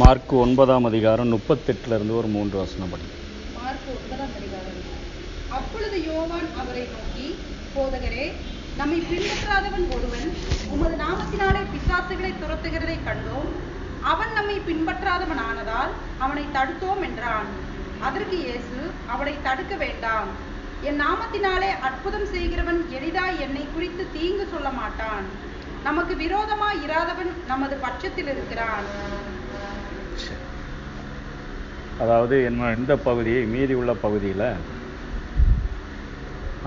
Mark ஒன்பதாம் அதிகாரம் முப்பத்தெட்டுல இருந்து ஒரு மூன்று வசனம் படி ஒன்பதாம் அதிகாரம். அப்பொழுது யோவான் அவரை நோக்கி போதகரே நம்மை பின்பற்றாதவன் ஒருவன் உமது நாமத்தினாலே பிசாசுகளை துரத்துகிறதை கண்டோம். அவன் நம்மை பின்பற்றாதவன் ஆனதால் அவனை தடுத்தோம் என்றான். அதற்கு இயேசு அவனை தடுக்க வேண்டாம். என் நாமத்தினாலே அற்புதம் செய்கிறவன் எளிதாய் என்னை குறித்து தீங்கு சொல்ல மாட்டான் நமக்கு விரோதமாய் இராதவன் நமது பட்சத்தில் இருக்கிறான். அதாவது என்ன இந்த பகுதியை மீதி உள்ள பகுதியில்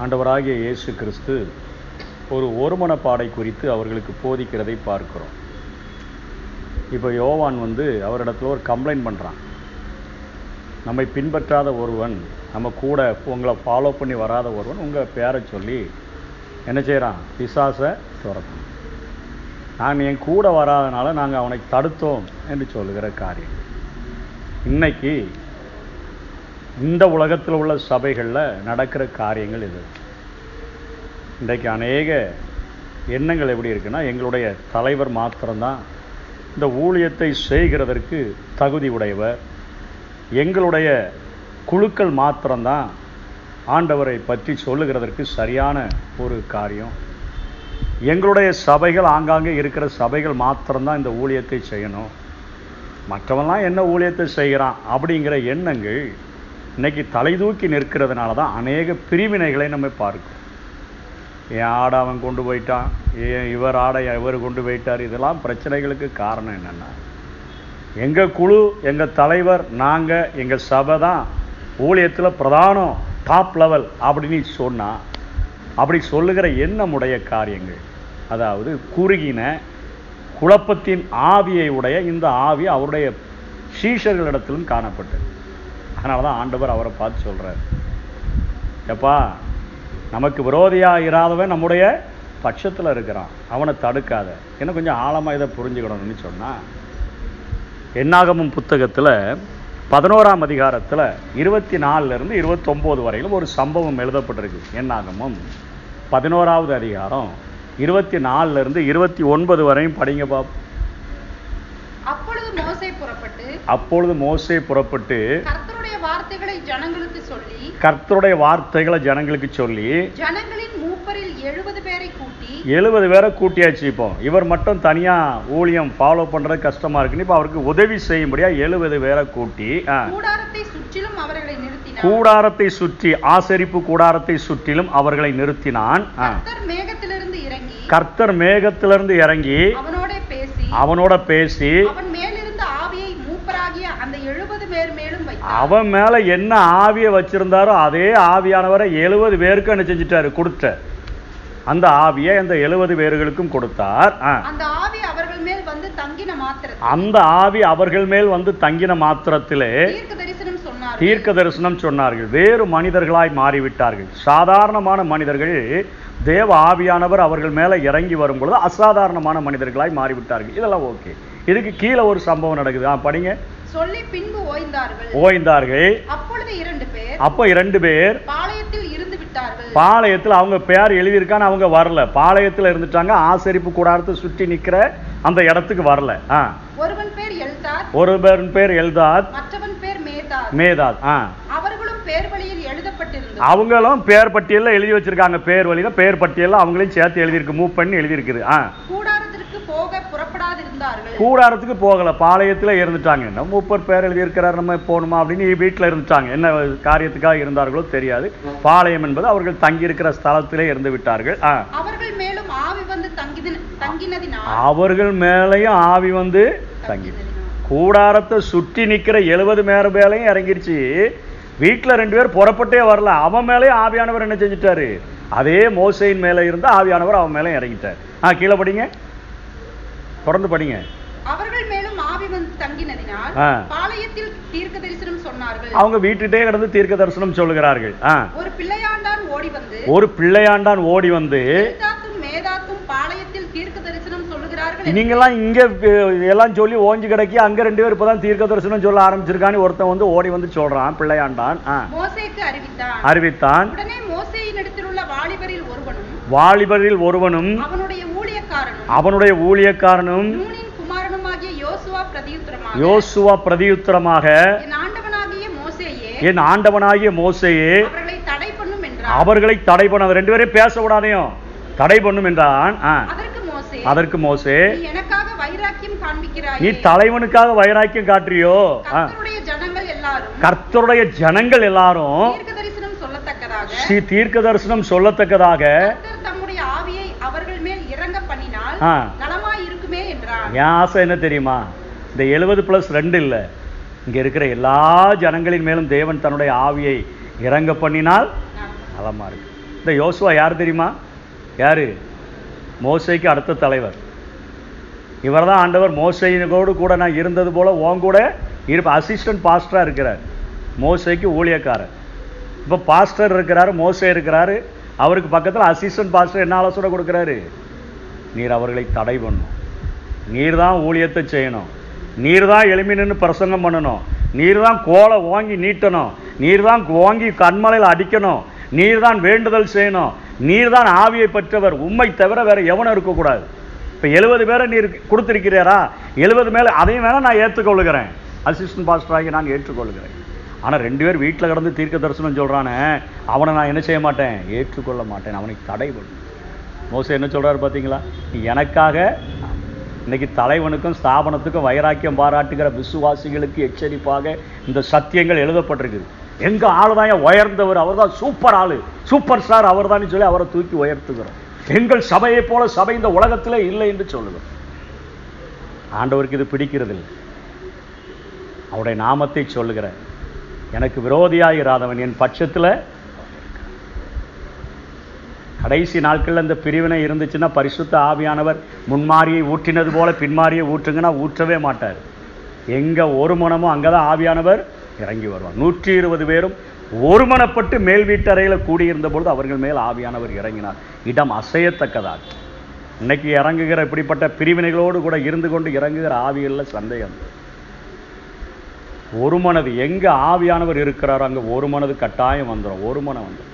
ஆண்டவராகிய இயேசு கிறிஸ்து ஒரு பாடை குறித்து அவர்களுக்கு போதிக்கிறதை பார்க்கிறோம். இப்போ யோவான் வந்து அவரிடத்துல ஒரு கம்ப்ளைண்ட் பண்ணுறான் நம்மை பின்பற்றாத ஒருவன் நம்ம கூட உங்களை ஃபாலோ பண்ணி வராத ஒருவன் உங்கள் பேரை சொல்லி என்ன செய்கிறான் பிசாசை துரத்தான் நான் என் கூட வராதனால நாங்கள் அவனை தடுத்தோம் என்று சொல்லுகிற காரியம். இன்னைக்கு இந்த உலகத்தில் உள்ள சபைகளில் நடக்கிற காரியங்கள் இது. இன்றைக்கு அநேக எண்ணங்கள் எப்படி இருக்குன்னா எங்களுடைய தலைவர் மாத்திரம்தான் இந்த ஊழியத்தை செய்கிறதற்கு தகுதி உடையவர். எங்களுடைய குழுக்கள் மாத்திரம்தான் ஆண்டவரை பற்றி சொல்லுகிறதற்கு சரியான ஒரு காரியம். எங்களுடைய சபைகள் ஆங்காங்கே இருக்கிற சபைகள் மாத்திரம்தான் இந்த ஊழியத்தை செய்யணும். மற்றவன்லாம் என்ன ஊழியத்தை செய்கிறான் அப்படிங்கிற எண்ணங்கள் இன்றைக்கி தலை தூக்கி நிற்கிறதுனால தான் அநேக பிரிவினைகளை நம்ம பார்க்கும் என் ஆடை அவன் கொண்டு போயிட்டான் ஏன் இவர் ஆடை இவர் கொண்டு போயிட்டார். இதெல்லாம் பிரச்சனைகளுக்கு காரணம் என்னென்னா எங்கள் குழு எங்கள் தலைவர் நாங்கள் எங்கள் சபை தான் ஊழியத்தில் பிரதானம் டாப் லெவல் அப்படின்னு சொன்னால் அப்படி சொல்லுகிற எண்ணமுடைய காரியங்கள். அதாவது குறுகின குழப்பத்தின் ஆவியை உடைய இந்த ஆவி அவருடைய சீஷர்களிடத்திலும் காணப்பட்டது அதனால தான் ஆண்டவர் அவரை பார்த்து சொல்கிறார் எப்பா நமக்கு விரோதியாக இராதவன் நம்முடைய பட்சத்தில் இருக்கிறான். அவனை தடுக்காத. என்ன கொஞ்சம் ஆழமாக இதை புரிஞ்சுக்கணும்னு சொன்னால் என்னாகமும் புத்தகத்தில் பதினோராம் அதிகாரத்தில் இருபத்தி நாலுலேருந்து இருபத்தொம்போது வரையிலும் ஒரு சம்பவம் எழுதப்பட்டிருக்கு. என்னாகமும்? பதினோராவது அதிகாரம் இருபத்தி நாலுலேருந்து இருபத்தி ஒன்பது வரையும் படிங்க பாப். அப்பொழுது மோசே புறப்பட்டு கர்த்தருடைய வார்த்தைகளை ஜனங்களுக்கு சொல்லி கர்த்தருடைய வார்த்தைகளை ஜனங்களுக்கு சொல்லி ஜனங்களின் மூப்பரில் எழுபது பேரை கூட்டி எழுபது பேரை கூட்டியாச்சு இப்போ. இவர் மட்டும் தனியாக ஊழியம் ஃபாலோ பண்ணுறது கஷ்டமாக இருக்குன்னு இப்போ அவருக்கு உதவி செய்யும்படியா எழுபது பேரை கூட்டி கூடாரத்தை சுற்றிலும் அவர்களை நிறுத்தினார் கூடாரத்தை சுற்றி ஆசரிப்பு கூடாரத்தை சுற்றிலும் அவர்களை நிறுத்தினான் ஆ. கர்த்தர் மேகத்திலிருந்து இறங்கி அவனோட பேசி அவன் மேல என்ன ஆவியை வச்சிருந்தாரோ அதே ஆவியானவரை எழுபது பேருக்கு என்ன செஞ்சிட்டாரு? கொடுத்த அந்த ஆவியை அந்த எழுபது பேர்களுக்கும் கொடுத்தார். அந்த ஆவி அவர்கள் மேல் வந்து தங்கின மாத்திரத்தில். தீர்க்க தரிசனம் சொன்னார்கள். வேறு மனிதர்களாய் மாறிவிட்டார்கள். சாதாரணமான மனிதர்கள் தேவ ஆவியானவர் அவர்கள் மேலே இறங்கி வரும் பொழுது அசாதாரணமான மனிதர்களாய் மாறிவிட்டார்கள். இதெல்லாம் ஓகே. இதுக்கு கீழே ஒரு சம்பவம் நடக்குது. ஆ படிங்க. சொல்லி பின்பு ஓய்ந்தார்கள். ஓய்ந்தார்கள். அப்பொழுது இரண்டு பேர் அப்போ இரண்டு பேர் பாளையத்தில் இருந்து விட்டார்கள். பாளையத்தில் அவங்க பேர் எழுதியிருக்கான்னு அவங்க வரல. பாளையத்தில் இருந்துட்டாங்க. ஆசரிப்பு கூடாரத்தை சுற்றி நிற்கிற அந்த இடத்துக்கு வரல. ஆ. ஒருவன் பேர் எல்தாத். ஒரு பேர் எல்தாத். மற்றவன் பேர் மேதாத். மேதாத். ஆ. அவர்களும் பேர் வழியில் எழுதப்பட்டிருந்தது. அவங்களும் பேர் பட்டியலில் எழுதி வச்சிருக்காங்க. பேர் வழியில் பேர் பட்டியலில் அவங்களையும் சேர்த்து எழுதியிருக்கு. மூவ் பண்ணி எழுதியிருக்குது ஆ. கூடாரத்திற்கு போக புறப்படாதிருந்தார்கள். கூடாரத்துக்கு போகல. பாளையத்தில் இருந்துட்டாங்க. என்ன மூப்பர் பேர் எழுதியிருக்கிறார்? நம்ம போகணுமா அப்படின்னு வீட்டில் இருந்துட்டாங்க. என்ன காரியத்துக்காக இருந்தார்களோ தெரியாது. பாளையம் என்பது அவர்கள் தங்கியிருக்கிற ஸ்தலத்திலே இருந்து விட்டார்கள். ஆ. அவர்கள் மேலும் ஆவி வந்து தங்கின தங்கினதினால். அவர்கள் மேலேயும் ஆவி வந்து தங்கி கூடாரத்தை சுற்றி நிற்கிற எழுபது மேல மேலையும் இறங்கிருச்சு. வீட்டில் ரெண்டு பேர் புறப்பட்டே வரல. அவன் மேலேயும் ஆவியானவர் என்ன செஞ்சிட்டாரு? அதே மோசையின் மேலே இருந்த ஆவியானவர் அவன் மேலே இறங்கிட்டார். ஆ கீழே படிங்க. தொடர்ந்து படிங்க. அவர்கள் மேலும் ஆவி வந்து தங்கினதினால். பாளையத்தில் தீர்க்க தரிசனம் சொன்னார்கள். அவங்க வீட்டுட்டே கிடந்து தீர்க்க தரிசனம் சொல்லுகிறார்கள் ஒரு பிள்ளையாண்டான் ஓடி வந்து ஒரு பிள்ளையாண்டான் ஓடி வந்து எல்தாத்தும் மேதாத்தும் பாளையத்தில் தீர்க்க தரிசனம் சொல்லுகிறார்கள் என்று நீங்கெல்லாம் இங்க எல்லாம் சொல்லி ஓஞ்சி கிடக்கி அங்க ரெண்டு பேர் இப்பதான் தீர்க்க தரிசனம் சொல்ல ஆரம்பிச்சிருக்கான்னு ஒருத்தன் வந்து ஓடி வந்து சொல்றான் பிள்ளையாண்டான். அறிவித்தான். வாலிபரில் ஒருவனும் அவனுடைய ஊழியக்காரனும் யோசுவா பிரதியுத்தரமாக என் ஆண்டவனாகிய மோசேயே அவர்களை தடை பண்ண ரெண்டு பேரையும் பேச விடாதையும் தடை பண்ணும் என்றான். அதற்கு மோசே நீ தலைவனுக்காக வைராக்கியம் காட்டுறியோ. கர்த்தருடைய ஜனங்கள் எல்லாரும் தீர்க்க தரிசனம் சொல்லத்தக்கதாக என் ஆசை என்ன தெரியுமா? இந்த எழுபது பிளஸ் ரெண்டு இல்லை. இங்க இருக்கிற எல்லா ஜனங்களின் மேலும் தேவன் தன்னுடைய ஆவியை இறங்க பண்ணினால் நலமா இருக்கு. இந்த யோசுவா யார் தெரியுமா? யாரு? மோசைக்கு அடுத்த தலைவர். இவர் தான் ஆண்டவர் மோசையினோடு கூட நான் இருந்தது போல் உன் கூட இருப்ப அசிஸ்டன்ட் பாஸ்டராக இருக்கிறார். மோசைக்கு ஊழியக்காரர். இப்போ பாஸ்டர் இருக்கிறாரு மோசை இருக்கிறாரு. அவருக்கு பக்கத்தில் அசிஸ்டன்ட் பாஸ்டர் என்ன ஆலோசனை கொடுக்குறாரு? நீர் அவர்களை தடை பண்ணும். நீர் தான் ஊழியத்தை செய்யணும். நீர் தான் எளிமை நின்று பிரசங்கம் பண்ணணும். நீர் தான் கோலை ஓங்கி நீட்டணும். நீர் தான் ஓங்கி கண்மலையில் அடிக்கணும். நீர் தான் வேண்டுதல் செய்யணும். நீர்தான் ஆவியை பெற்றவர். உண்மை தவிர வேறு எவனும் இருக்கக்கூடாது. இப்போ எழுபது பேரை நீர் கொடுத்துருக்கிறீரா? எழுபது மேலே அதையும் வேணால் நான் ஏற்றுக்கொள்கிறேன் அசிஸ்டன்ட் பாஸ்டராகி நான் ஏற்றுக்கொள்கிறேன் ஆனால் ரெண்டு பேர் வீட்டில் கடந்து தீர்க்க தரிசனம் சொல்கிறானே அவனை நான் என்ன செய்ய மாட்டேன்? ஏற்றுக்கொள்ள மாட்டேன். அவனுக்கு தடை பண்ணும் மோசம் என்ன சொல்கிறாரு பார்த்தீங்களா எனக்காக இன்றைக்கி தலைவனுக்கும் ஸ்தாபனத்துக்கும் வைராக்கியம் பாராட்டுகிற விசுவாசிகளுக்கு எச்சரிப்பாக இந்த சத்தியங்கள் எழுதப்பட்டிருக்குது. எங்க ஆளு தான் உயர்ந்தவர்? அவர் தான் சூப்பர் ஆளு. சூப்பர் ஸ்டார் அவர் சொல்லி அவரை தூக்கி உயர்த்துகிறோம். எங்கள் சபையை போல சபை இந்த உலகத்திலே இல்லை என்று சொல்லுகிறோம். ஆண்டவருக்கு இது பிடிக்கிறதில்லை. அவருடைய நாமத்தை சொல்லுகிற எனக்கு விரோதியாயிராதவன் என் பட்சத்தில் கடைசி நாட்களில் இந்த பிரிவினை இருந்துச்சுன்னா பரிசுத்த ஆவியானவர் முன்மாரியை ஊற்றினது போல பின்மாரியை ஊற்றுங்கன்னா ஊற்றவே மாட்டார். எங்கே ஒரு மனமோ அங்கே தான் ஆவியானவர் இறங்கி வருவார் நூற்றி இருபது பேரும் ஒருமனப்பட்டு மேல் வீட்டறையில் கூடியிருந்த பொழுது அவர்கள் மேல் ஆவியானவர் இறங்கினார். இடம் அசையத்தக்கதாக இன்னைக்கு இறங்குகிற இப்படிப்பட்ட பிரிவினைகளோடு கூட இருந்து கொண்டு இறங்குகிற ஆவிகளில் சந்தேகம். ஒரு மனது எங்க ஆவியானவர் இருக்கிறாரோ அங்க ஒரு மனது கட்டாயம் வந்துடும் ஒரு மனம் வந்துடும்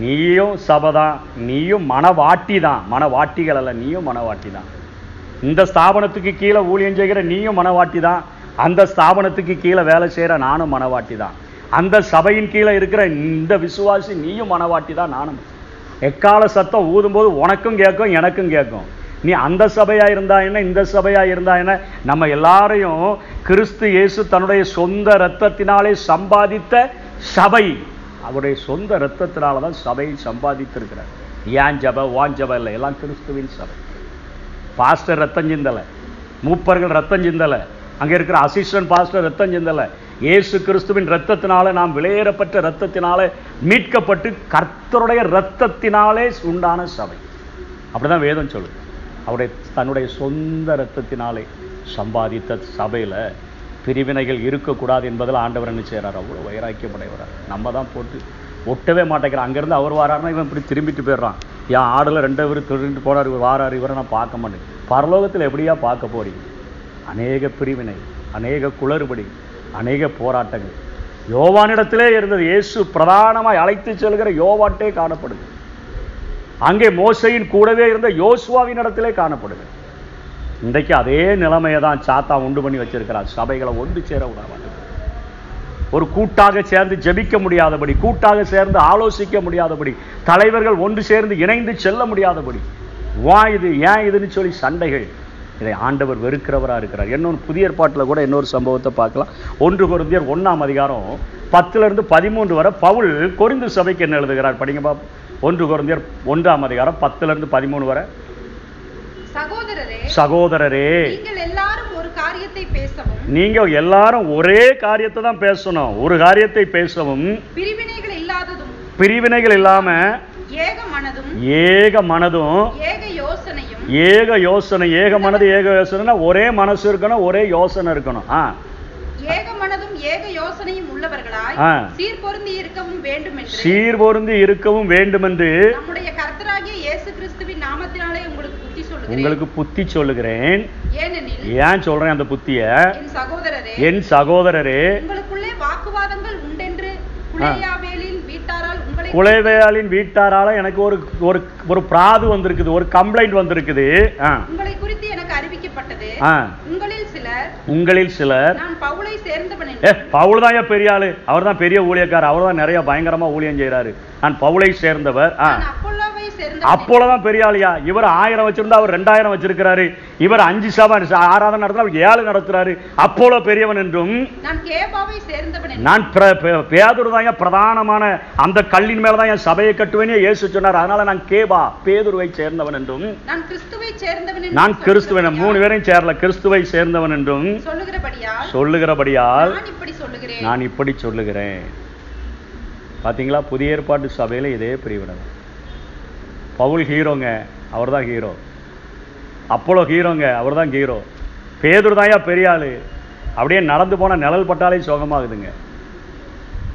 நீயும் சபதான் நீயும் மனவாட்டி தான் மனவாட்டிகள் அல்ல நீயும் மனவாட்டி தான் இந்த ஸ்தாபனத்துக்கு கீழே ஊழியம் செய்கிற நீயும் மனவாட்டி தான் அந்த ஸ்தாபனத்துக்கு கீழே வேலை செய்கிற நானும் மனவாட்டி தான் அந்த சபையின் கீழே இருக்கிற இந்த விசுவாசி நீயும் மனவாட்டி தான் நானும். எக்கால சத்தம் ஊதும்போது உனக்கும் கேட்கும் எனக்கும் கேட்கும். நீ அந்த சபையாக இருந்தா என்ன இந்த சபையாக இருந்தா என்ன? நம்ம எல்லாரையும் கிறிஸ்து இயேசு தன்னுடைய சொந்த இரத்தத்தினாலே சம்பாதித்த சபை. அவருடைய சொந்த இரத்தத்தினால தான் சபையை சம்பாதித்திருக்கிறார். ஏன் ஜப வான் ஜப இல்லை? எல்லாம் கிறிஸ்துவின் சபை. பாஸ்டர் ரத்தம் சிந்தலை மூப்பர்கள் ரத்தம் சிந்தலை அங்கே இருக்கிற அசிஸ்டன்ட் பாஸ்டர் ரத்தம் சிந்தலை. இயேசு கிறிஸ்துவின் ரத்தத்தினால நாம் விலையேறப்பட்ட ரத்தத்தினாலே மீட்கப்பட்டு கர்த்தருடைய ரத்தத்தினாலே உண்டான சபை. அப்படிதான் வேதம் சொல்லுது. அவருடைய தன்னுடைய சொந்த ரத்தத்தினாலே சம்பாதித்த சபையில் பிரிவினைகள் இருக்கக்கூடாது என்பதில் ஆண்டவர் என்ன செய்கிறார் அவ்வளோ வைராக்கியப்படைவரார் நம்ம தான் போட்டு ஒட்டவே மாட்டேங்கிறான் அங்கேருந்து அவர் வாராருன்னா இவன் இப்படி திரும்பிட்டு போயிடுறான். என் ஆடில் ரெண்டு பேர் திரும்பிட்டு போனார் இவர் வாரார் இவரை நான் பார்க்க மாட்டேன். பரலோகத்தில் எப்படியா பார்க்க போறீங்க? அநேக பிரிவினை அநேக குளறுபடி அநேக போராட்டங்கள். யோவானிடத்திலே இருந்தது. இயேசு பிரதானமாய் அழைத்து செல்கிற யோவாட்டே காணப்படுது. அங்கே மோசையின் கூடவே இருந்த யோசுவாவின் இடத்திலே காணப்படுது. இன்றைக்கு அதே நிலைமையை தான் சாத்தா உண்டு பண்ணி வச்சிருக்கிறார். சபைகளை ஒன்று சேர விடாமல். ஒரு கூட்டாக சேர்ந்து ஜெபிக்க முடியாதபடி கூட்டாக சேர்ந்து ஆலோசிக்க முடியாதபடி தலைவர்கள் ஒன்று சேர்ந்து இணைந்து செல்ல முடியாதபடி வா இது ஏன் இதுன்னு சொல்லி சண்டைகள் இதை ஆண்டவர் வெறுக்கிறவராக இருக்கிறார். இன்னொன்று புதிய ஏற்பாட்டில் கூட இன்னொரு சம்பவத்தை பார்க்கலாம். ஒன்று கொரிந்தியர் ஒன்றாம் அதிகாரம் பத்துலேருந்து பதிமூன்று வரை பவுல் கொரிந்து சபைக்கு என்ன எழுதுகிறார்? படிங்க பாப்போம் ஒன்று கொரிந்தியர் ஒன்றாம் அதிகாரம் பத்துலேருந்து பதிமூணு வரை. சகோதரரே சகோதரரே நீங்கள் எல்லாரும் ஒரு காரியத்தை பேசவும் நீங்க எல்லாரும் ஒரே காரியத்தை தான் பேசணும். ஒரு காரியத்தை பேசவும் பிரிவினைகள் இல்லாததும் பிரிவினைகள் இல்லாம ஏக மனதும் ஏக மனதும் ஏக யோசனை ஏக மனது ஏக யோசனைனா ஒரே மனசு இருக்கணும் ஒரே யோசனை இருக்கணும். ஆ. ஏக மனதும் ஏக யோசனையும் உள்ளவர்களாய். சீர்பொருந்தி இருக்கவும் வேண்டும் என்று சீர்பொருந்தி இருக்கவும் வேண்டுமென்று. நம்முடைய கர்த்தராகிய இயேசு கிறிஸ்துவின் நாமத்தினாலே உங்களுக்கு புத்தி சொல்லுகிறேன். உங்களுக்கு புத்தி சொல்லுகிறேன். ஏனெனில் ஏன் சொல்றேன் அந்த புத்திய? என் சகோதரரே என் சகோதரரே. உங்களுக்குள்ளே வாக்குவாதங்கள் உண்டென்று குலேயாவேலின் குலைவேயாளின் வீட்டாரால எனக்கு ஒரு ஒரு ஒரு பிராது வந்திருக்குது ஒரு கம்ப்ளைண்ட் வந்திருக்குது. உங்களை குறித்து எனக்கு அறிவிக்கப்பட்டது. உங்களில் சிலர் உங்களில் சிலர் ஏ பவுல் தான் பெரிய ஆளு. அவர் தான் பெரிய ஊழியக்காரர் அவர் தான் நிறைய பயங்கரமா ஊழியம் செய்றாரு. நான் பவுலை சேர்ந்தவர். அப்போலதான் பெரிய ஆளியா. இவர் ஆயிரம் வச்சிருந்தா அவர் ரெண்டாயிரம் வச்சிருக்கிறாரு. இவர் அஞ்சு சபை ஆராதனை நடத்தினா ஏழு நடத்துறாரு. அப்போலோ பெரியவன் என்றும் நான் பேதுரு தான் பிரதானமான அந்த கல்லின் மேல தான் என் சபையை கட்டுவேனே இயேசு சொன்னார். அதனால நான் கேபா பேதுருவை சேர்ந்தவன் என்றும். நான் கிறிஸ்துவன் மூணு பேரையும் சேரல. கிறிஸ்துவை சேர்ந்தவன் என்றும். சொல்லுகிறபடியால் நான் இப்படி சொல்லுகிறேன். பாத்தீங்களா? புதிய ஏற்பாட்டு சபையில இதே பிரிவினை. பவுல் ஹீரோங்க. அவர் தான் ஹீரோ. அப்போலோ ஹீரோங்க அவர் தான் ஹீரோ பேதுரு தாயா பெரிய ஆள் அப்படியே நடந்து போனால் நிழல் பட்டாலே சுகமாகுதுங்க.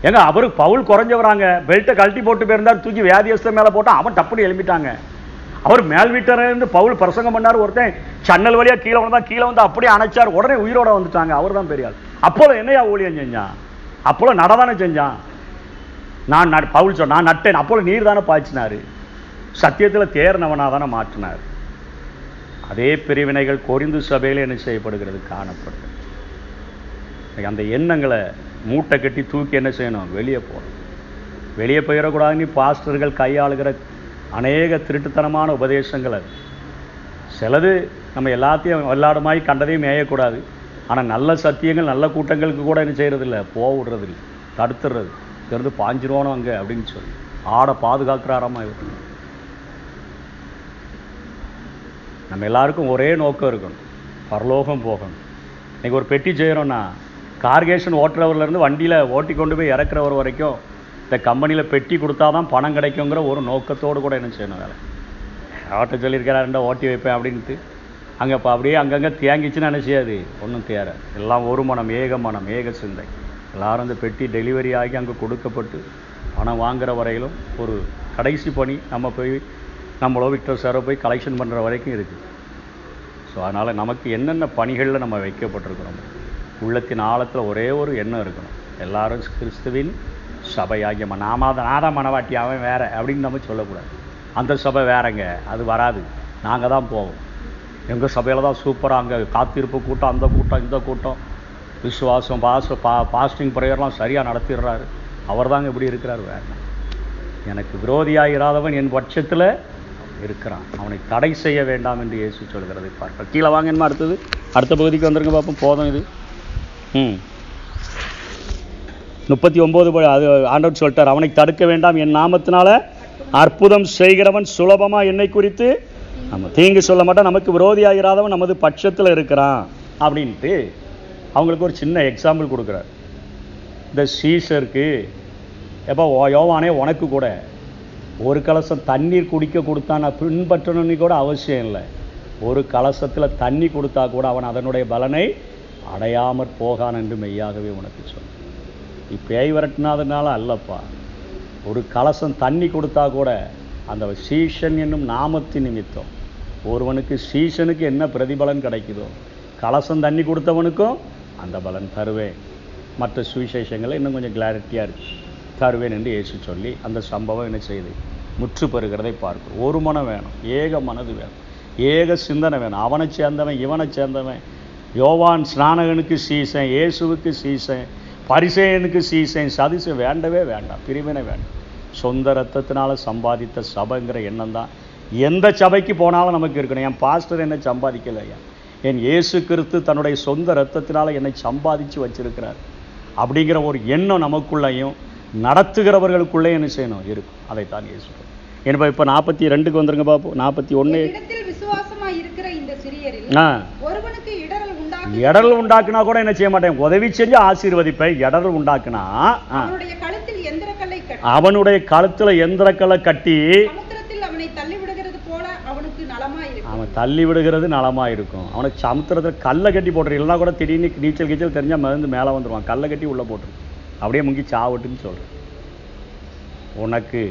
ஏங்க அவரு பவுல் குறைஞ்சவராங்க. பெல்ட்டை கழட்டி போட்டு போயிருந்தார் தூக்கி வியாதியஸ்த மேலே போட்டால் அவன் டப்புனு எழுப்பிட்டாங்க அவர் மேல் வீட்டர்லேருந்து இருந்து பவுல் பிரசங்கம் பண்ணார் ஒருத்தன் சன்னல் வழியாக கீழே வந்தால் கீழே வந்து அப்படியே அணைச்சார். உடனே உயிரோட வந்துட்டாங்க அவர் தான் பெரியாள். அப்போலோ என்னையா ஊழியம் செஞ்சான்? அப்போலோ நடதானே செஞ்சான்? நான் பவுல் சொன்ன நான் நட்டேன். அப்போலோ நீர் தானே பாய்ச்சினாரு. சத்தியத்தில் தேர்னவனாக தானே மாற்றினார். அதே பிரிவினைகள் கொரிந்து சபையில் என்ன செய்யப்படுகிறது? காணப்படுது அந்த எண்ணங்களை மூட்டை கட்டி தூக்கி என்ன செய்யணும்? வெளியே போகணும். வெளியே போயிடக்கூடாதுன்னு பாஸ்டர்கள் கையாளுகிற அநேக திருட்டுத்தனமான உபதேசங்கள். அது சிலது நம்ம எல்லாத்தையும் எல்லாருமாய் கண்டதையும் மேயக்கூடாது. ஆனால் நல்ல சத்தியங்கள் நல்ல கூட்டங்களுக்கு கூட என்ன செய்யறதில்ல. போக விடுறதில்ல. தடுத்துடுறது. இருந்து பாஞ்சிருவானோ அங்கே அப்படின்னு சொல்லி. ஆடை பாதுகாக்கிறாராமா இவர்? நம்ம எல்லாருக்கும் ஒரே நோக்கம் இருக்கணும். பரலோகம் போகணும். இன்றைக்கி ஒரு பெட்டி செய்கிறோன்னா கார்கேஷன் ஓட்டுறவர்லேருந்து வண்டியில் ஓட்டி கொண்டு போய் இறக்குறவர் வரைக்கும் இந்த கம்பெனியில் பெட்டி கொடுத்தா தான் பணம் கிடைக்குங்கிற ஒரு நோக்கத்தோடு கூட என்ன செய்யணும் வேலை? ஓட்ட சொல்லியிருக்கிறாருண்டா ஓட்டி வைப்பேன் அப்படின்ட்டு அங்கே இப்போ அப்படியே அங்கங்கே தேங்கிச்சுன்னு என்ன செய்யாது? ஒன்றும் தேர எல்லாம் ஒரு மனம் ஏக மனம் ஏக சிந்தை. எல்லாரும் இந்த பெட்டி டெலிவரி ஆகி அங்கே கொடுக்கப்பட்டு பணம் வாங்குகிற வரையிலும் ஒரு கடைசி பணி. நம்ம போய் நம்மளோ விக்டர் சாரோ போய் கலெக்ஷன் பண்ணுற வரைக்கும் இருக்குது ஸோ அதனால் நமக்கு என்னென்ன பணிகளில் நம்ம வைக்கப்பட்டிருக்கிறோம் உள்ளத்தின் ஆழத்தில் ஒரே ஒரு எண்ணம் இருக்கணும். எல்லாரும் கிறிஸ்துவின் சபையாகிய ம- நாம தான் நான் மனவாட்டி அவன் வேறு அப்படின்னு நம்ம சொல்லக்கூடாது. அந்த சபை வேறங்க அது வராது. நாங்கள் தான் போவோம். எங்கள் சபையில் தான் சூப்பராக அங்கே காத்திருப்பு கூட்டம் அந்த கூட்டம் இந்த கூட்டம். விசுவாசம் பாச பா பாஸ்டிங் ப்ரேயர்லாம் சரியாக நடத்திடுறாரு. அவர் தாங்க இப்படி இருக்கிறார் வேறு. எனக்கு விரோதியாக இராதவன் என் பட்சத்தில் இருக்கிறான். அவனை தடை செய்ய வேண்டாம் என்று இயேசு சொல்கிறதை பார்க்க. கீழே வாங்க என்ன அடுத்தது? அடுத்த பகுதிக்கு வந்துருங்க பார்ப்போம். போதும் இது. ம். முப்பத்தி ஒம்பது அது ஆண்டவர் சொல்லிட்டார். அவனை தடுக்க வேண்டாம். என் நாமத்தினால அற்புதம் செய்கிறவன் சுலபமாக என்னை குறித்து நம்ம தீங்கு சொல்ல மாட்டான். நமக்கு விரோதியாகிறாதவன் நமது பட்சத்தில் இருக்கிறான் அப்படின்ட்டு அவங்களுக்கு ஒரு சின்ன எக்ஸாம்பிள் கொடுக்குறார். இந்த சீசருக்கு எப்போ யோவானே உனக்கு கூட ஒரு கலசம் தண்ணீர் குடிக்க கொடுத்தா நான் பின்பற்றணும்னு கூட அவசியம் இல்லை. ஒரு கலசத்தில் தண்ணி கொடுத்தா கூட அவன் அதனுடைய பலனை அடையாமற் போகான் என்று மெய்யாகவே உனக்கு சொன்னேன் நீ பேய் விரட்டினாதனால அல்லப்பா. ஒரு கலசம் தண்ணி கொடுத்தா கூட அந்த சீஷன் என்னும் நாமத்தின் நிமித்தம் ஒருவனுக்கு சீஷனுக்கு என்ன பிரதிபலன் கிடைக்குதோ கலசம் தண்ணி கொடுத்தவனுக்கும் அந்த பலன் தருவேன். மற்ற சுவிசேஷங்களை இன்னும் கொஞ்சம் கிளாரிட்டியாக இருக்குது தருவேன் என்று இயேசு சொல்லி அந்த சம்பவம் என்ன செய்து? முற்று பெறுகிறதை பார்க்கும் ஒரு மனம் வேணும். ஏக மனது வேணும். ஏக சிந்தனை வேணும். அவனை சேர்ந்தவன் இவனை சேர்ந்தவன் யோவான் ஸ்நானகனுக்கு சீசன் இயேசுவுக்கு சீசன் பரிசேயனுக்கு சீசன் சதிசை வேண்டவே வேண்டாம். பிரிவினை வேண்டாம். சொந்த ரத்தத்தினால் சம்பாதித்த சபைங்கிற எண்ணம் தான் எந்த சபைக்கு போனாலும் நமக்கு இருக்கணும். என் பாஸ்டர் என்ன சம்பாதிக்கலையா என் இயேசு கிறிஸ்து தன்னுடைய சொந்த ரத்தத்தினால் என்னை சம்பாதிச்சு வச்சிருக்கிறார். அப்படிங்கிற ஒரு எண்ணம் நமக்குள்ளேயும் நடத்துகிறவர்களுக்குள்ளே என்ன செய்யணும்? இருக்கும். அதைத்தான் இயேசு என்பா இப்போ நாற்பத்தி ரெண்டுக்கு வந்துருங்க பார்ப்போம் நாற்பத்தி ஒன்று ஆ. இடரல் உண்டாக்கி இடரல் உண்டாக்குனா கூட என்ன செய்ய மாட்டேன்? உதவி செஞ்சு ஆசீர்வதிப்பேன். இடரல் உண்டாக்குனா அவனுடைய கழுத்தில் எந்திரக்கலை கட்டி. அவனை தள்ளி விடுகிறது நலமா இருக்கும். அவனுக்கு சமுத்திரத்தில் கல்லை கட்டி போட்டுரு. இல்லைன்னா கூட திடீர்னு நீச்சல் கீச்சல் தெரிஞ்சா மருந்து மேலே வந்துருவான். கல்லை கட்டி உள்ள போட்டுரு. அப்படியே முங்கி சாவட்டுன்னு சொல்றேன். உனக்கு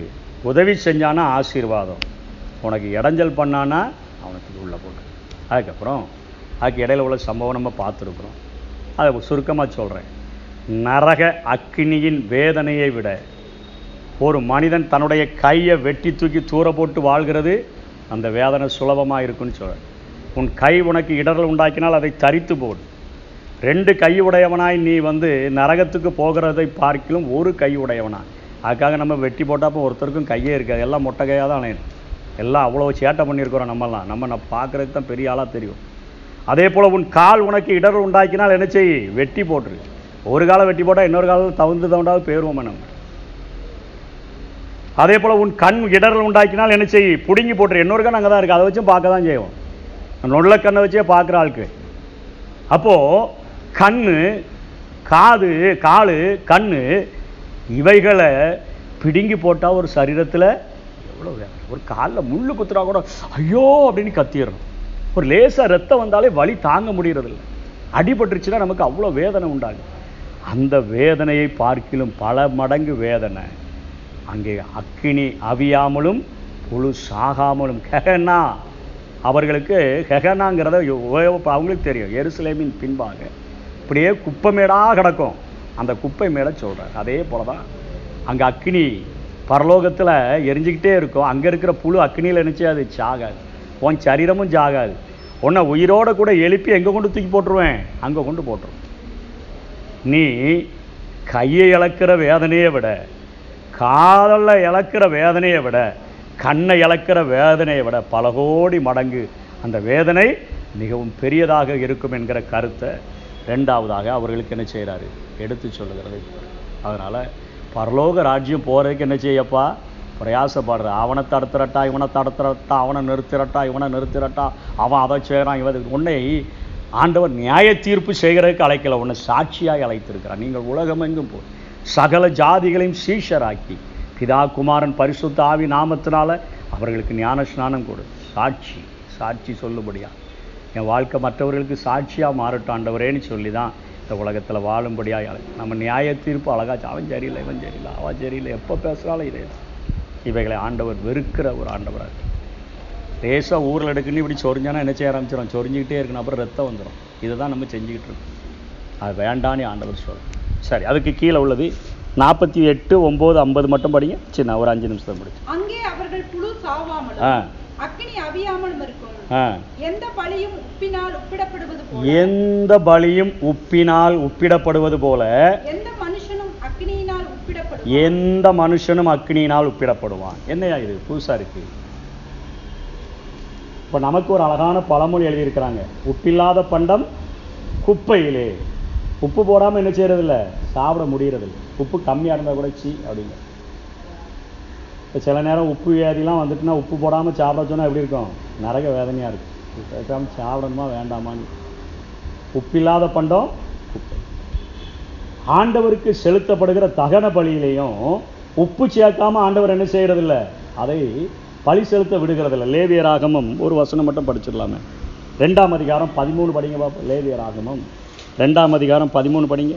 உதவி செஞ்சானா ஆசீர்வாதம். உனக்கு இடைஞ்சல் பண்ணானா அவனுக்கு உள்ள போட்டு அதுக்கப்புறம் அதுக்கு இடையில உள்ள சம்பவம் நம்ம பார்த்துருக்குறோம். அதை சுருக்கமாக சொல்கிறேன் நரக அக்கினியின் வேதனையை விட ஒரு மனிதன் தன்னுடைய கையை வெட்டி தூக்கி தூர போட்டு வாழ்கிறது அந்த வேதனை சுலபமாக இருக்குன்னு சொல்கிறேன் உன் கை உனக்கு இடரல் உண்டாக்கினால் அதை தரித்து போடு. ரெண்டு கை உடையவனாய் நீ வந்து நரகத்துக்கு போகிறதை பார்க்கிலும் ஒரு கை அதுக்காக நம்ம வெட்டி போட்டாப்போ ஒருத்தருக்கும் கையே இருக்காது. எல்லாம் மொட்டை கையாக தான் அணையணும் எல்லாம் அவ்வளோ சேட்டை பண்ணியிருக்கிறோம் நம்மலாம் நம்ம நான் பார்க்குறதுக்கு தான் பெரிய ஆளாக தெரியும். அதே போல் உன் கால் உனக்கு இடர் உண்டாக்கினால் என்ன செய்? வெட்டி போட்டுரு. ஒரு காலை வெட்டி போட்டால் இன்னொரு காலம் தவுந்து தவுண்டாவது போயிடுவோம் நம்ம. அதே போல் உன் கண் இடரல் உண்டாக்கினால் என்ன செய்? பிடுங்கி போட்டுரு. இன்னொரு கண் அங்கே தான் இருக்குது அதை வச்சும் பார்க்க தான் செய்வோம். நொல்ல கண்ணை வச்சே பார்க்குற ஆளுக்கு. அப்போது கண்ணு காது காலு கண்ணு இவைகளை பிடுங்கி போட்டால் ஒரு சரீரத்தில் எவ்வளோ வேணும் ஒரு காலில் முள்ளு குத்துறா கூட ஐயோ! அப்படின்னு கத்திடணும். ஒரு லேசாக ரத்தம் வந்தாலே வலி தாங்க முடியறதில்ல. அடிபட்டுருச்சுன்னா நமக்கு அவ்வளோ வேதனை உண்டாகும். அந்த வேதனையை பார்க்கிலும் பல மடங்கு வேதனை. அங்கே அக்கினி அவியாமலும் புழு சாகாமலும் கெகனா அவர்களுக்கு ஹெகனாங்கிறத உபயோக- அவங்களுக்கு தெரியும். எருசலேமின் பின்பாக. அப்படியே குப்பை மேடாக கிடக்கும். அந்த குப்பை மேடை சொல்கிறார் அதே போல தான் அங்கே அக்னி பரலோகத்தில் எரிஞ்சுக்கிட்டே இருக்கும். அங்கே இருக்கிற புழு அக்னியில் நினச்சி அது சாகாது உன் சரீரமும் சாகாது உன்னை உயிரோட கூட எழுப்பி எங்கே கொண்டு தூக்கி போட்டுருவேன்? அங்கே கொண்டு போட்டுருவேன் நீ கையை இழக்கிற வேதனையை விட காதலில் இழக்கிற வேதனையை விட கண்ணை இழக்கிற வேதனையை விட பல கோடி மடங்கு அந்த வேதனை மிகவும் பெரியதாக இருக்கும் என்கிற கருத்தை ரெண்டாவதாக அவர்களுக்கு என்ன செய்கிறாரு எடுத்து சொல்லுகிறது. அதனால் பரலோக ராஜ்யம் போகிறதுக்கு என்ன செய்யப்பா? பிரயாசப்படுற. அவனை தடுத்துறட்டா இவனை தடுத்துறட்டா அவனை நிறுத்திரட்டா இவனை நிறுத்திரட்டா அவன் அதை செய்கிறான் இவன் உன்னை ஆண்டவர் நியாய தீர்ப்பு செய்கிறதுக்கு அழைக்கல. உன்னை சாட்சியாக அழைத்திருக்கிறான் நீங்கள் உலகமெங்கும் போ. சகல ஜாதிகளையும் சீஷராக்கி பிதா குமாரன் பரிசுத்த ஆவி நாமத்தினால அவர்களுக்கு ஞான ஸ்நானம் கொடு. சாட்சி சாட்சி சொல்லுபடியா? என் வாழ்க்கை மற்றவர்களுக்கு சாட்சியாக மாறட்டும் ஆண்டவரேன்னு சொல்லி தான் இந்த உலகத்தில் வாழும்படியாக நம்ம நியாய தீர்ப்பு அழகாச்சு அவன் சரியில்லை இவன் சரியில்லை அவன் சரியில்லை. எப்போ பேசுகிறாலும் இதே தான். இவைகளை ஆண்டவர் வெறுக்கிற ஒரு ஆண்டவராக இருக்கு. லேசாக ஊரில் எடுக்குன்னு இப்படி சொரிஞ்சானா என்ன செய்ய ஆரம்பிச்சிடும் சொரிஞ்சிக்கிட்டே இருக்கணும் அப்புறம் ரத்தம் வந்துடும் இதை தான் நம்ம செஞ்சுக்கிட்டு இருக்கோம். அது வேண்டான்னு ஆண்டவர் சொல்லும் சரி அதுக்கு கீழே உள்ளது. நாற்பத்தி எட்டு ஒம்பது ஐம்பது மட்டும் படிங்க. சின்ன ஒரு அஞ்சு நிமிஷம் படிச்சு அங்கே அவர்கள் புழு சாவாமலும் ஆ. அக்கினி அவியாமலும் இருக்கும். எந்த பழியும் உப்பினால் உப்பிடப்படுவது போல. எந்த பலியும் உப்பினால் உப்பிடப்படுவது போல எந்த மனுஷனும் அக்கினியினால் உப்பிடப்படுவான். எந்த மனுஷனும் அக்னியினால் உப்பிடப்படுவான். என்னையா இது? புதுசா இருக்கு. இப்போ நமக்கு ஒரு அழகான பழமொழி எழுதியிருக்கிறாங்க. உப்பில்லாத பண்டம் குப்பையிலே. உப்பு போடாமல் என்ன செய்யறதில்ல? சாப்பிட முடியறதில்ல. உப்பு கம்மியாக இருந்தால் கூட சீ அப்படிங்க இப்போ சில நேரம் உப்பு வியாதிலாம் வந்துட்டுனா உப்பு போடாமல் சாப்பிட சொன்னால் எப்படி இருக்கும்? நரக வேதனையாக இருக்கும் பேசாமல் சாப்பிடணுமா வேண்டாமான்னு. உப்பில்லாத பண்டம் குப்பை ஆண்டவருக்கு செலுத்தப்படுகிற தகன பலியிலையும் உப்பு சேர்க்காம ஆண்டவர் என்ன செய்யறதில்ல? அதை பழி செலுத்த விடுகிறதில்ல. லேவியராகமம் ஒரு வசனம் மட்டும் படிச்சிடலாமே. ரெண்டாம் அதிகாரம் பதிமூணு படிங்க பார்ப்போம் லேவியராகமம். ரெண்டாம் அதிகாரம் பதிமூணு படிங்க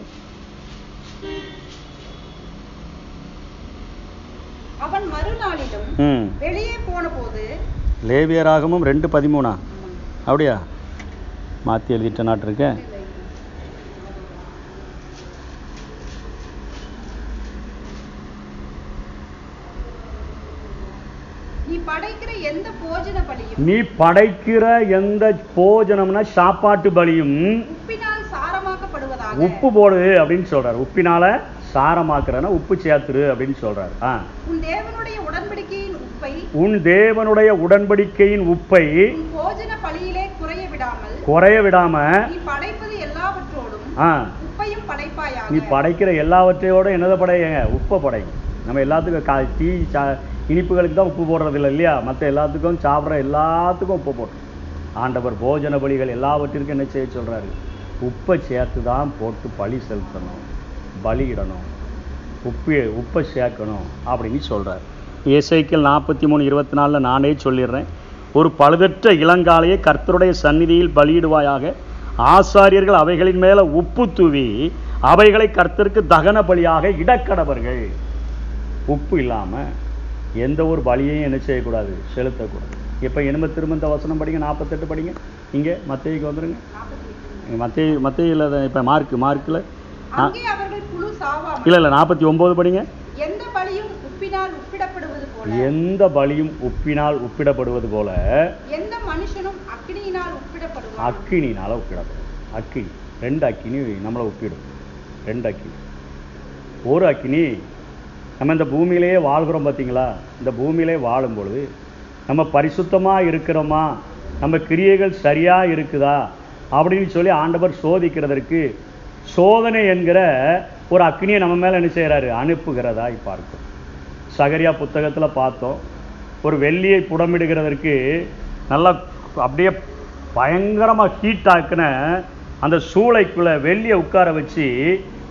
அவன் மறுநாளிலும் ம் வெளியே போன போது லேவியராகமம் ரெண்டு பதிமூணா? அப்படியா? மாற்றி எழுதிட்ட நாட்டு இருக்கேன் நீ படைக்கிற எந்த போஜன பலியும்? நீ படைக்கிற எந்த போஜனம்னா சாப்பாட்டு பலியும். உப்பு போடு அப்படின்னு சொல்றாரு. உப்பினால சாரமாக்குறனா உப்பு சேர்த்துரு அப்படின்னு சொல்றாரு ஆ உன் தேவனுடைய உடன்படிக்கையின் உப்பை உன் தேவனுடைய உடன்படிக்கையின் உப்பை குறைய விடாமல் குறைய விடாம ஆ. நீ படைக்கிற எல்லாவற்றையோட என்னதை படையங்க? உப்பை படைங்க நம்ம எல்லாத்துக்கும் கா டீ சா இனிப்புகளுக்கு தான் உப்பு போடுறது இல்லை இல்லையா? மற்ற எல்லாத்துக்கும் சாப்பிட்ற எல்லாத்துக்கும் உப்பு போட்டு ஆண்டவர் போஜன பலிகள் எல்லாவற்றிற்கும் என்ன செய்ய சொல்றாரு? உப்பை சேர்த்து தான் போட்டு பலி செலுத்தணும் பலியிடணும். உப்பு உப்பை சேர்க்கணும் அப்படின்னு சொல்றாரு. இசைக்கில் நாற்பத்தி மூணு இருபத்தி நாலில் நானே சொல்லிடுறேன். ஒரு பழுதற்ற இளங்காலையை கர்த்தருடைய சந்நிதியில் பலியிடுவாயாக. ஆசாரியர்கள் அவைகளின் மேலே உப்பு தூவி அவைகளை கர்த்தருக்கு தகன பலியாக இடக்கடவர்கள். உப்பு இல்லாமல் எந்த ஒரு பலியையும் என்ன செய்யக்கூடாது? செலுத்தக்கூடாது. இப்போ இனிமே திரும்ப இந்த வசனம் படிங்க? நாற்பத்தெட்டு படிங்க. இங்கே மத்தேயுக்கு வந்துருங்க. மத்தேயு மத்தேயில் இப்போ மார்க்கு மார்க்கில் இல்லை இல்லை நாற்பத்தி ஒம்பது படிங்க. உப்பினால் உப்பிடப்படுவது போல. எந்த பலியும் உப்பினால் உப்பிடப்படுவது போல எந்த மனுஷனும் அக்கினியினால் உப்பிடப்படுவான். அக்கினினால உப்பிடப்படும். அக்கினி. ரெண்டு அக்கினி நம்மளை ஒப்பிடும். ரெண்டு அக்கினி. ஒரு அக்கினி நம்ம இந்த பூமியிலேயே வாழ்கிறோம் பார்த்தீங்களா? இந்த பூமியிலே வாழும் பொழுது நம்ம பரிசுத்தமாக இருக்கிறோமா? நம்ம கிரியைகள் சரியாக இருக்குதா? அப்படின்னு சொல்லி ஆண்டவர் சோதிக்கிறதற்கு சோதனை என்கிற ஒரு அக்னியை நம்ம மேலே என்ன செய்கிறாரு அனுப்புகிறதாய் பார்க்கும் சகரியா புத்தகத்தில் பார்த்தோம். ஒரு வெள்ளியை புடமிடுகிறதற்கு நல்லா அப்படியே பயங்கரமாக ஹீட் ஆக்கின அந்த சூளைக்குள்ளே வெள்ளியை உட்கார வச்சு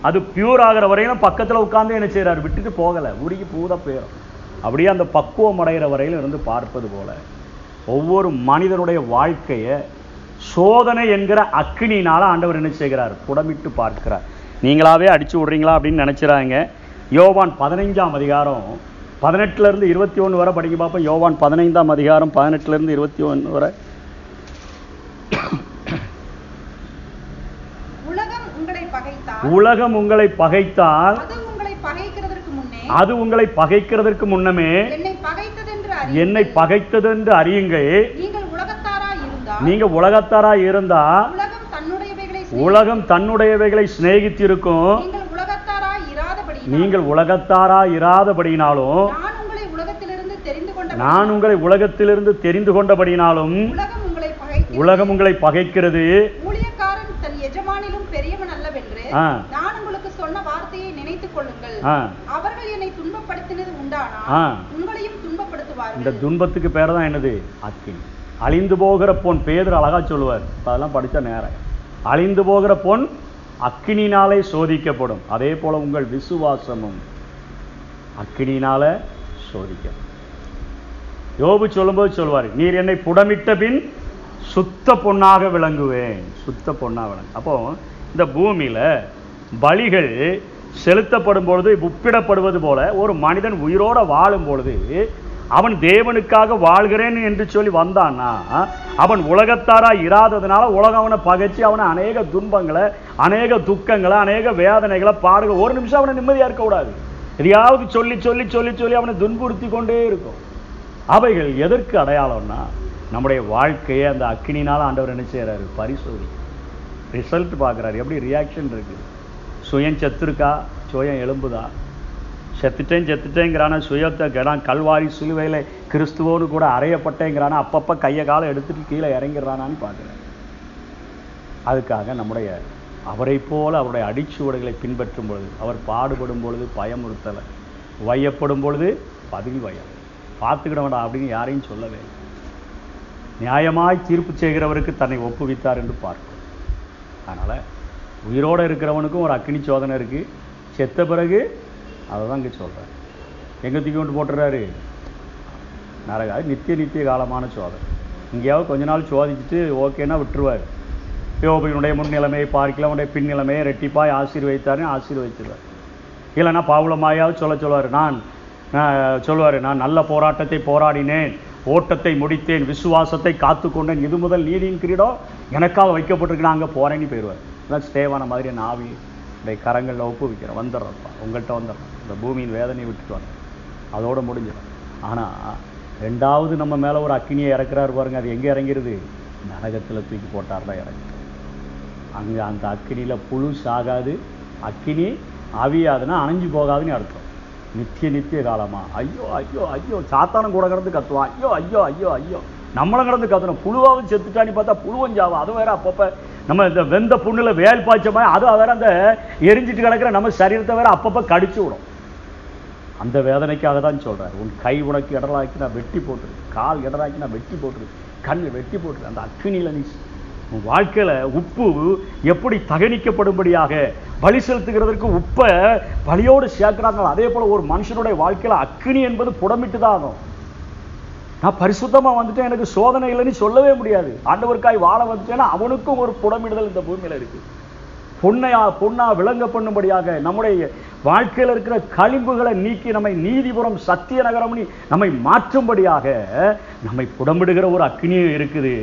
அது பியூர் ஆகிற வரையிலும் பக்கத்தில் உட்காந்து என்ன செய்கிறார் விட்டுட்டு போகலை. உருகி பூத போயிடும் அப்படியே அந்த பக்குவம் அடைகிற வரையிலும் இருந்து பார்ப்பது போல. ஒவ்வொரு மனிதனுடைய வாழ்க்கையை சோதனை என்கிற அக்னினால் ஆண்டவர் என்ன செய்கிறார்? புடமிட்டு பார்க்கிறார். நீங்களாவே அடிச்சு விட்றீங்களா அப்படின்னு நினைச்சிறாங்க. யோவான் பதினைஞ்சாம் அதிகாரம் பதினெட்டுல இருந்து இருபத்தி ஒன்று வரை படிக்க பார்ப்போம். யோவான் பதினைந்தாம் அதிகாரம் பதினெட்டுல இருந்து இருபத்தி ஒன்று வரை. உலகம் உங்களை பகைத்தால் அது உங்களை பகைக்கிறதற்கு முன்னமே என்னை பகைத்ததென்று என்னை அறியுங்கள். பகைத்தது என்று அறியுங்கள். நீங்கள் உலகத்தாராய் இருந்தால் நீங்க உலகத்தாரா இருந்தா உலகம் தன்னுடையவைகளை சிநேகித்திருக்கும். நீங்கள் உலகத்தாரா இராதபடியினாலும் நான் உங்களை உலகத்திலிருந்து தெரிந்து கொண்டபடினாலும் உலகம் உங்களை பகைக்கிறது. இந்த துன்பத்துக்கு பேர் தான் என்னது? அக்கினி. அழிந்து போகிற பொன் பேதர் அழகா சொல்லுவார். அதெல்லாம் படிச்ச நேரம். அழிந்து போகிற பொன் அக்கினினாலே சோதிக்கப்படும். அதே போல உங்கள் விசுவாசமும் அக்கினினால சோதிக்கப்படும். யோபு சொல்லும்போது சொல்வார் நீர் என்னை புடமிட்ட பின் சுத்த பொண்ணாக விளங்குவேன். சுத்த பொண்ணாக விளங்கு. அப்போ இந்த பூமியில பலிகள் செலுத்தப்படும் பொழுது உப்பிடப்படுவது போல ஒரு மனிதன் உயிரோட வாழும் பொழுது அவன் தேவனுக்காக வாழ்கிறேன் என்று சொல்லி வந்தான்னா அவன் உலகத்தாரா இராததுனால உலகம் அவனை பகைச்சு அவனை அநேக துன்பங்களை அநேக துக்கங்களை அநேக வேதனைகளை பாடுகள் ஒரு நிமிஷம் அவனை நிம்மதியாக இருக்கக்கூடாது எதையாவது சொல்லி சொல்லி சொல்லி சொல்லி அவனை துன்புறுத்தி கொண்டே இருக்கும். அவைகள் எதற்கு அடையாளம்னா நம்முடைய வாழ்க்கையை அந்த அக்கினினால் ஆண்டவர் என்ன செய்கிறாரு பரிசோதி ரிசல்ட் பார்க்குறாரு. எப்படி ரியாக்ஷன் இருக்குது சுயம் செத்துருக்கா? சுயம் எலும்புதா செத்துட்டேன் செத்துட்டேங்கிறான சுயத்தை கேடான். கல்வாரி சிலுவையில் கிறிஸ்துவோடு கூட அறையப்பட்டேங்கிறானா. அப்பப்போ கையை காலை எடுத்துட்டு கீழே இறங்கிடுறானான்னு பார்க்குறேன். அதுக்காக நம்முடைய அவரை போல அவருடைய அடிச்சுவடுகளை பின்பற்றும் பொழுது அவர் பாடுபடும் பொழுது பயமுறுத்தலை. வையப்படும் பொழுது பதவி வயம் பார்த்துக்கிட வேண்டாம் அப்படின்னு யாரையும் சொல்லவே இல்லை. நியாயமாய் தீர்ப்பு செய்கிறவருக்கு தன்னை ஒப்புவித்தார் என்று பார்க்கும் அதனால் உயிரோடு இருக்கிறவனுக்கும் ஒரு அக்னி சோதனை இருக்குது செத்த பிறகு அதை தான் இங்கே சொல்கிறேன் எங்கே தூக்கி கொண்டு போட்டுறாரு? நரக அது நித்திய நித்திய காலமான சோதனை. இங்கேயாவது கொஞ்ச நாள் சோதிச்சுட்டு ஓகேன்னா விட்டுருவார். யோபையினுடைய முன்னிலைமையை பார்க்கலாம் உடைய பின்னிலைமையை ரெட்டிப்பாய் ஆசீர்வதித்தாருன்னு ஆசீர்வதிச்சிருவார். இல்லைன்னா பாவுலமாயாவது சொல்ல சொல்லுவார் நான் சொல்லுவார் நான் நல்ல போராட்டத்தை போராடினேன் ஓட்டத்தை முடித்தேன் விசுவாசத்தை காத்துக்கொண்டேன் இது முதல் நீதியின் கிரீடம் எனக்காக வைக்கப்பட்டிருக்கு நான் அங்கே போகிறேன்னு போயிடுவார். அதான் ஸ்டேவான மாதிரி நான் ஆவி இந்த கரங்களில் ஒப்புவிக்கிறோம். வந்துடுறப்பா உங்கள்கிட்ட வந்துடுறோம். இந்த பூமியின் வேதனையை விட்டுட்டு வரேன் அதோடு முடிஞ்சிடும். ஆனால் ரெண்டாவது நம்ம மேலே ஒரு அக்கினியை இறக்குறாரு பாருங்க. அது எங்கே இறங்கிடுது நரகத்தில் தூக்கி போட்டார் தான் இறங்குது. அங்கே அந்த அக்கினியில் புழு சாகாது. அக்கினி அவியாதுன்னா அணைஞ்சு போகாதுன்னு அர்த்தம். நித்திய நித்திய காலமாக ஐயோ ஐயோ ஐயோ. சாத்தானம் கூட கிடந்து கத்துவான். ஐயோ ஐயோ ஐயோ ஐயோ. நம்மளும் கிடந்து கத்தணும். புழுவாவும் செத்துட்டான்னு பார்த்தா புழுவும் ஜாவும் அது வேற அப்பப்போ நம்ம இந்த வெந்த புண்ணில் வேல் பாய்ச்ச மாதிரி அது வேற அந்த எரிஞ்சிட்டு கிடக்கிற நம்ம சரீரத்தை வேற அப்பப்போ கடிச்சு விடும். அந்த வேதனைக்காக தான் சொல்கிறார் உன் கை உனக்கு இடராக்கி நான் வெட்டி போட்டுரு. கால் இடராக்கி நான் வெட்டி போட்டுரு. கண் வெட்டி போட்டுரு. அந்த அக்கினியில நீ உன் வாழ்க்கையில உப்பு எப்படி தகனிக்கப்படும்படியாக பலி செலுத்துகிறதற்கு உப்பை பலியோடு சேர்க்கிறாங்களோ அதே போல் ஒரு மனுஷனுடைய வாழ்க்கையில் அக்கினி என்பது புடமிட்டு தான் ஆகும். நான் பரிசுத்தமாக வந்துட்டேன் எனக்கு சோதனை இல்லைன்னு சொல்லவே முடியாது. ஆண்டவருக்காய் வாழ வந்துட்டேன்னா அவனுக்கும் ஒரு புடமிடுதல் இந்த பூமியில் இருக்குது பொன்னையா பொன்னா விளங்க பண்ணும்படியாக நம்முடைய வாழ்க்கையில் இருக்கிற களிம்புகளை நீக்கி நம்மை நீதிபுரம் சத்திய நகரம்னு நம்மை மாற்றும்படியாக நம்மை புடம்பிடுகிற ஒரு அக்னியும் இருக்குது.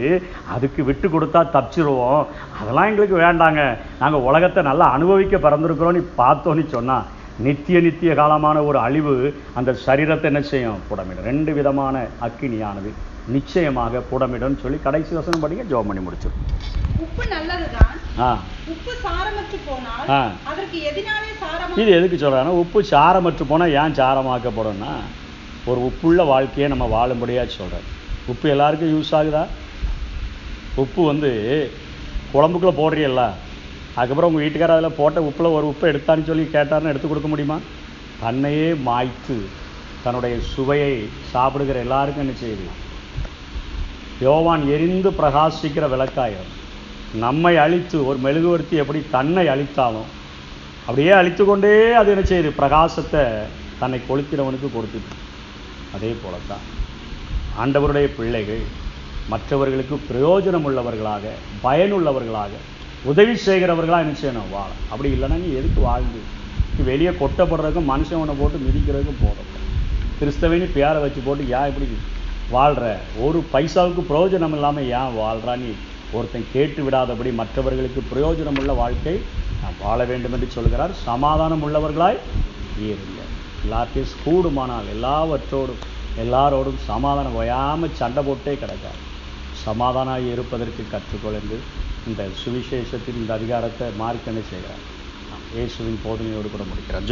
அதுக்கு விட்டு கொடுத்தா தப்பிச்சிருவோம். அதெல்லாம் எங்களுக்கு வேண்டாங்க. நாங்கள் உலகத்தை நல்லா அனுபவிக்க பிறந்திருக்கிறோம்னு பார்த்தோன்னு சொன்னால் நித்திய நித்திய காலமான ஒரு அழிவு அந்த சரீரத்தை என்ன செய்யும்? புடமிடும். ரெண்டு விதமான அக்கினியானது. நிச்சயமாக புடமிடும் சொல்லி கடைசி வசனம் படிங்க ஜோம் பண்ணி முடிச்சிடும் இது எதுக்கு சொல்கிறாங்கன்னா உப்பு சாரமற்று போனால் ஏன் சாரமாக்கப்படும்னா ஒரு உப்புள்ள வாழ்க்கையை நம்ம வாழும்படியாக சொல்கிறார் உப்பு எல்லாருக்கும் யூஸ் ஆகுதா? உப்பு வந்து குழம்புக்குள்ளே போடுறீல்ல அதுக்கப்புறம் உங்கள் வீட்டுக்காரர் அதில் போட்ட உப்பில் ஒரு உப்பை எடுத்தான்னு சொல்லி கேட்டாருன்னு எடுத்து கொடுக்க முடியுமா? தன்னையே மாய்த்து தன்னுடைய சுவையை சாப்பிடுகிற எல்லாருக்கும் என்ன செய்யலாம் யோவான் எரிந்து பிரகாசிக்கிற விளக்காயிரம் நம்மை அழித்து ஒரு மெழுகுவர்த்தி எப்படி தன்னை அழித்தாலும் அப்படியே அழித்து கொண்டே அது என்ன செய்யுது பிரகாசத்தை தன்னை கொளுத்தினவனுக்கு கொடுத்துட்டு அதே போல தான் ஆண்டவருடைய பிள்ளைகள் மற்றவர்களுக்கு பிரயோஜனம் உள்ளவர்களாக பயனுள்ளவர்களாக உதவி செய்கிறவர்களாக என்ன செய்யணும்? வாழ. அப்படி இல்லைன்னா நீ எதுக்கு வாழ்ந்து? நீ வெளியே கொட்டப்படுறதுக்கும் மனுஷன் உன்னை போட்டு மிதிக்கிறதுக்கும் போதும் கிறிஸ்தவனி பேரை வச்சு போட்டு ஏன் இப்படி வாழ்கிற ஒரு பைசாவுக்கு பிரயோஜனம் இல்லாமல் ஏன் வாழ்கிறான்னு நீ? ஒருத்தன் கேட்டு விடாதபடி மற்றவர்களுக்கு பிரயோஜனம் உள்ள வாழ்க்கை நாம் வாழ வேண்டும் என்று சொல்கிறார். சமாதானம் உள்ளவர்களாய் இருங்கள் எல்லாத்தையும் கூடுமானால் எல்லாவற்றோடும் எல்லாரோடும் சமாதானம் ஓயாமல் சண்டை போட்டே கிடக்காது. சமாதானம் இருப்பதற்கு கற்றுக்கொள் என்று இந்த சுவிசேஷத்தின் இந்த அதிகாரத்தை மார்க்கென்னு செய்கிறார். இயேசுவின் போதனையோடு கூட முடிக்கிறார்.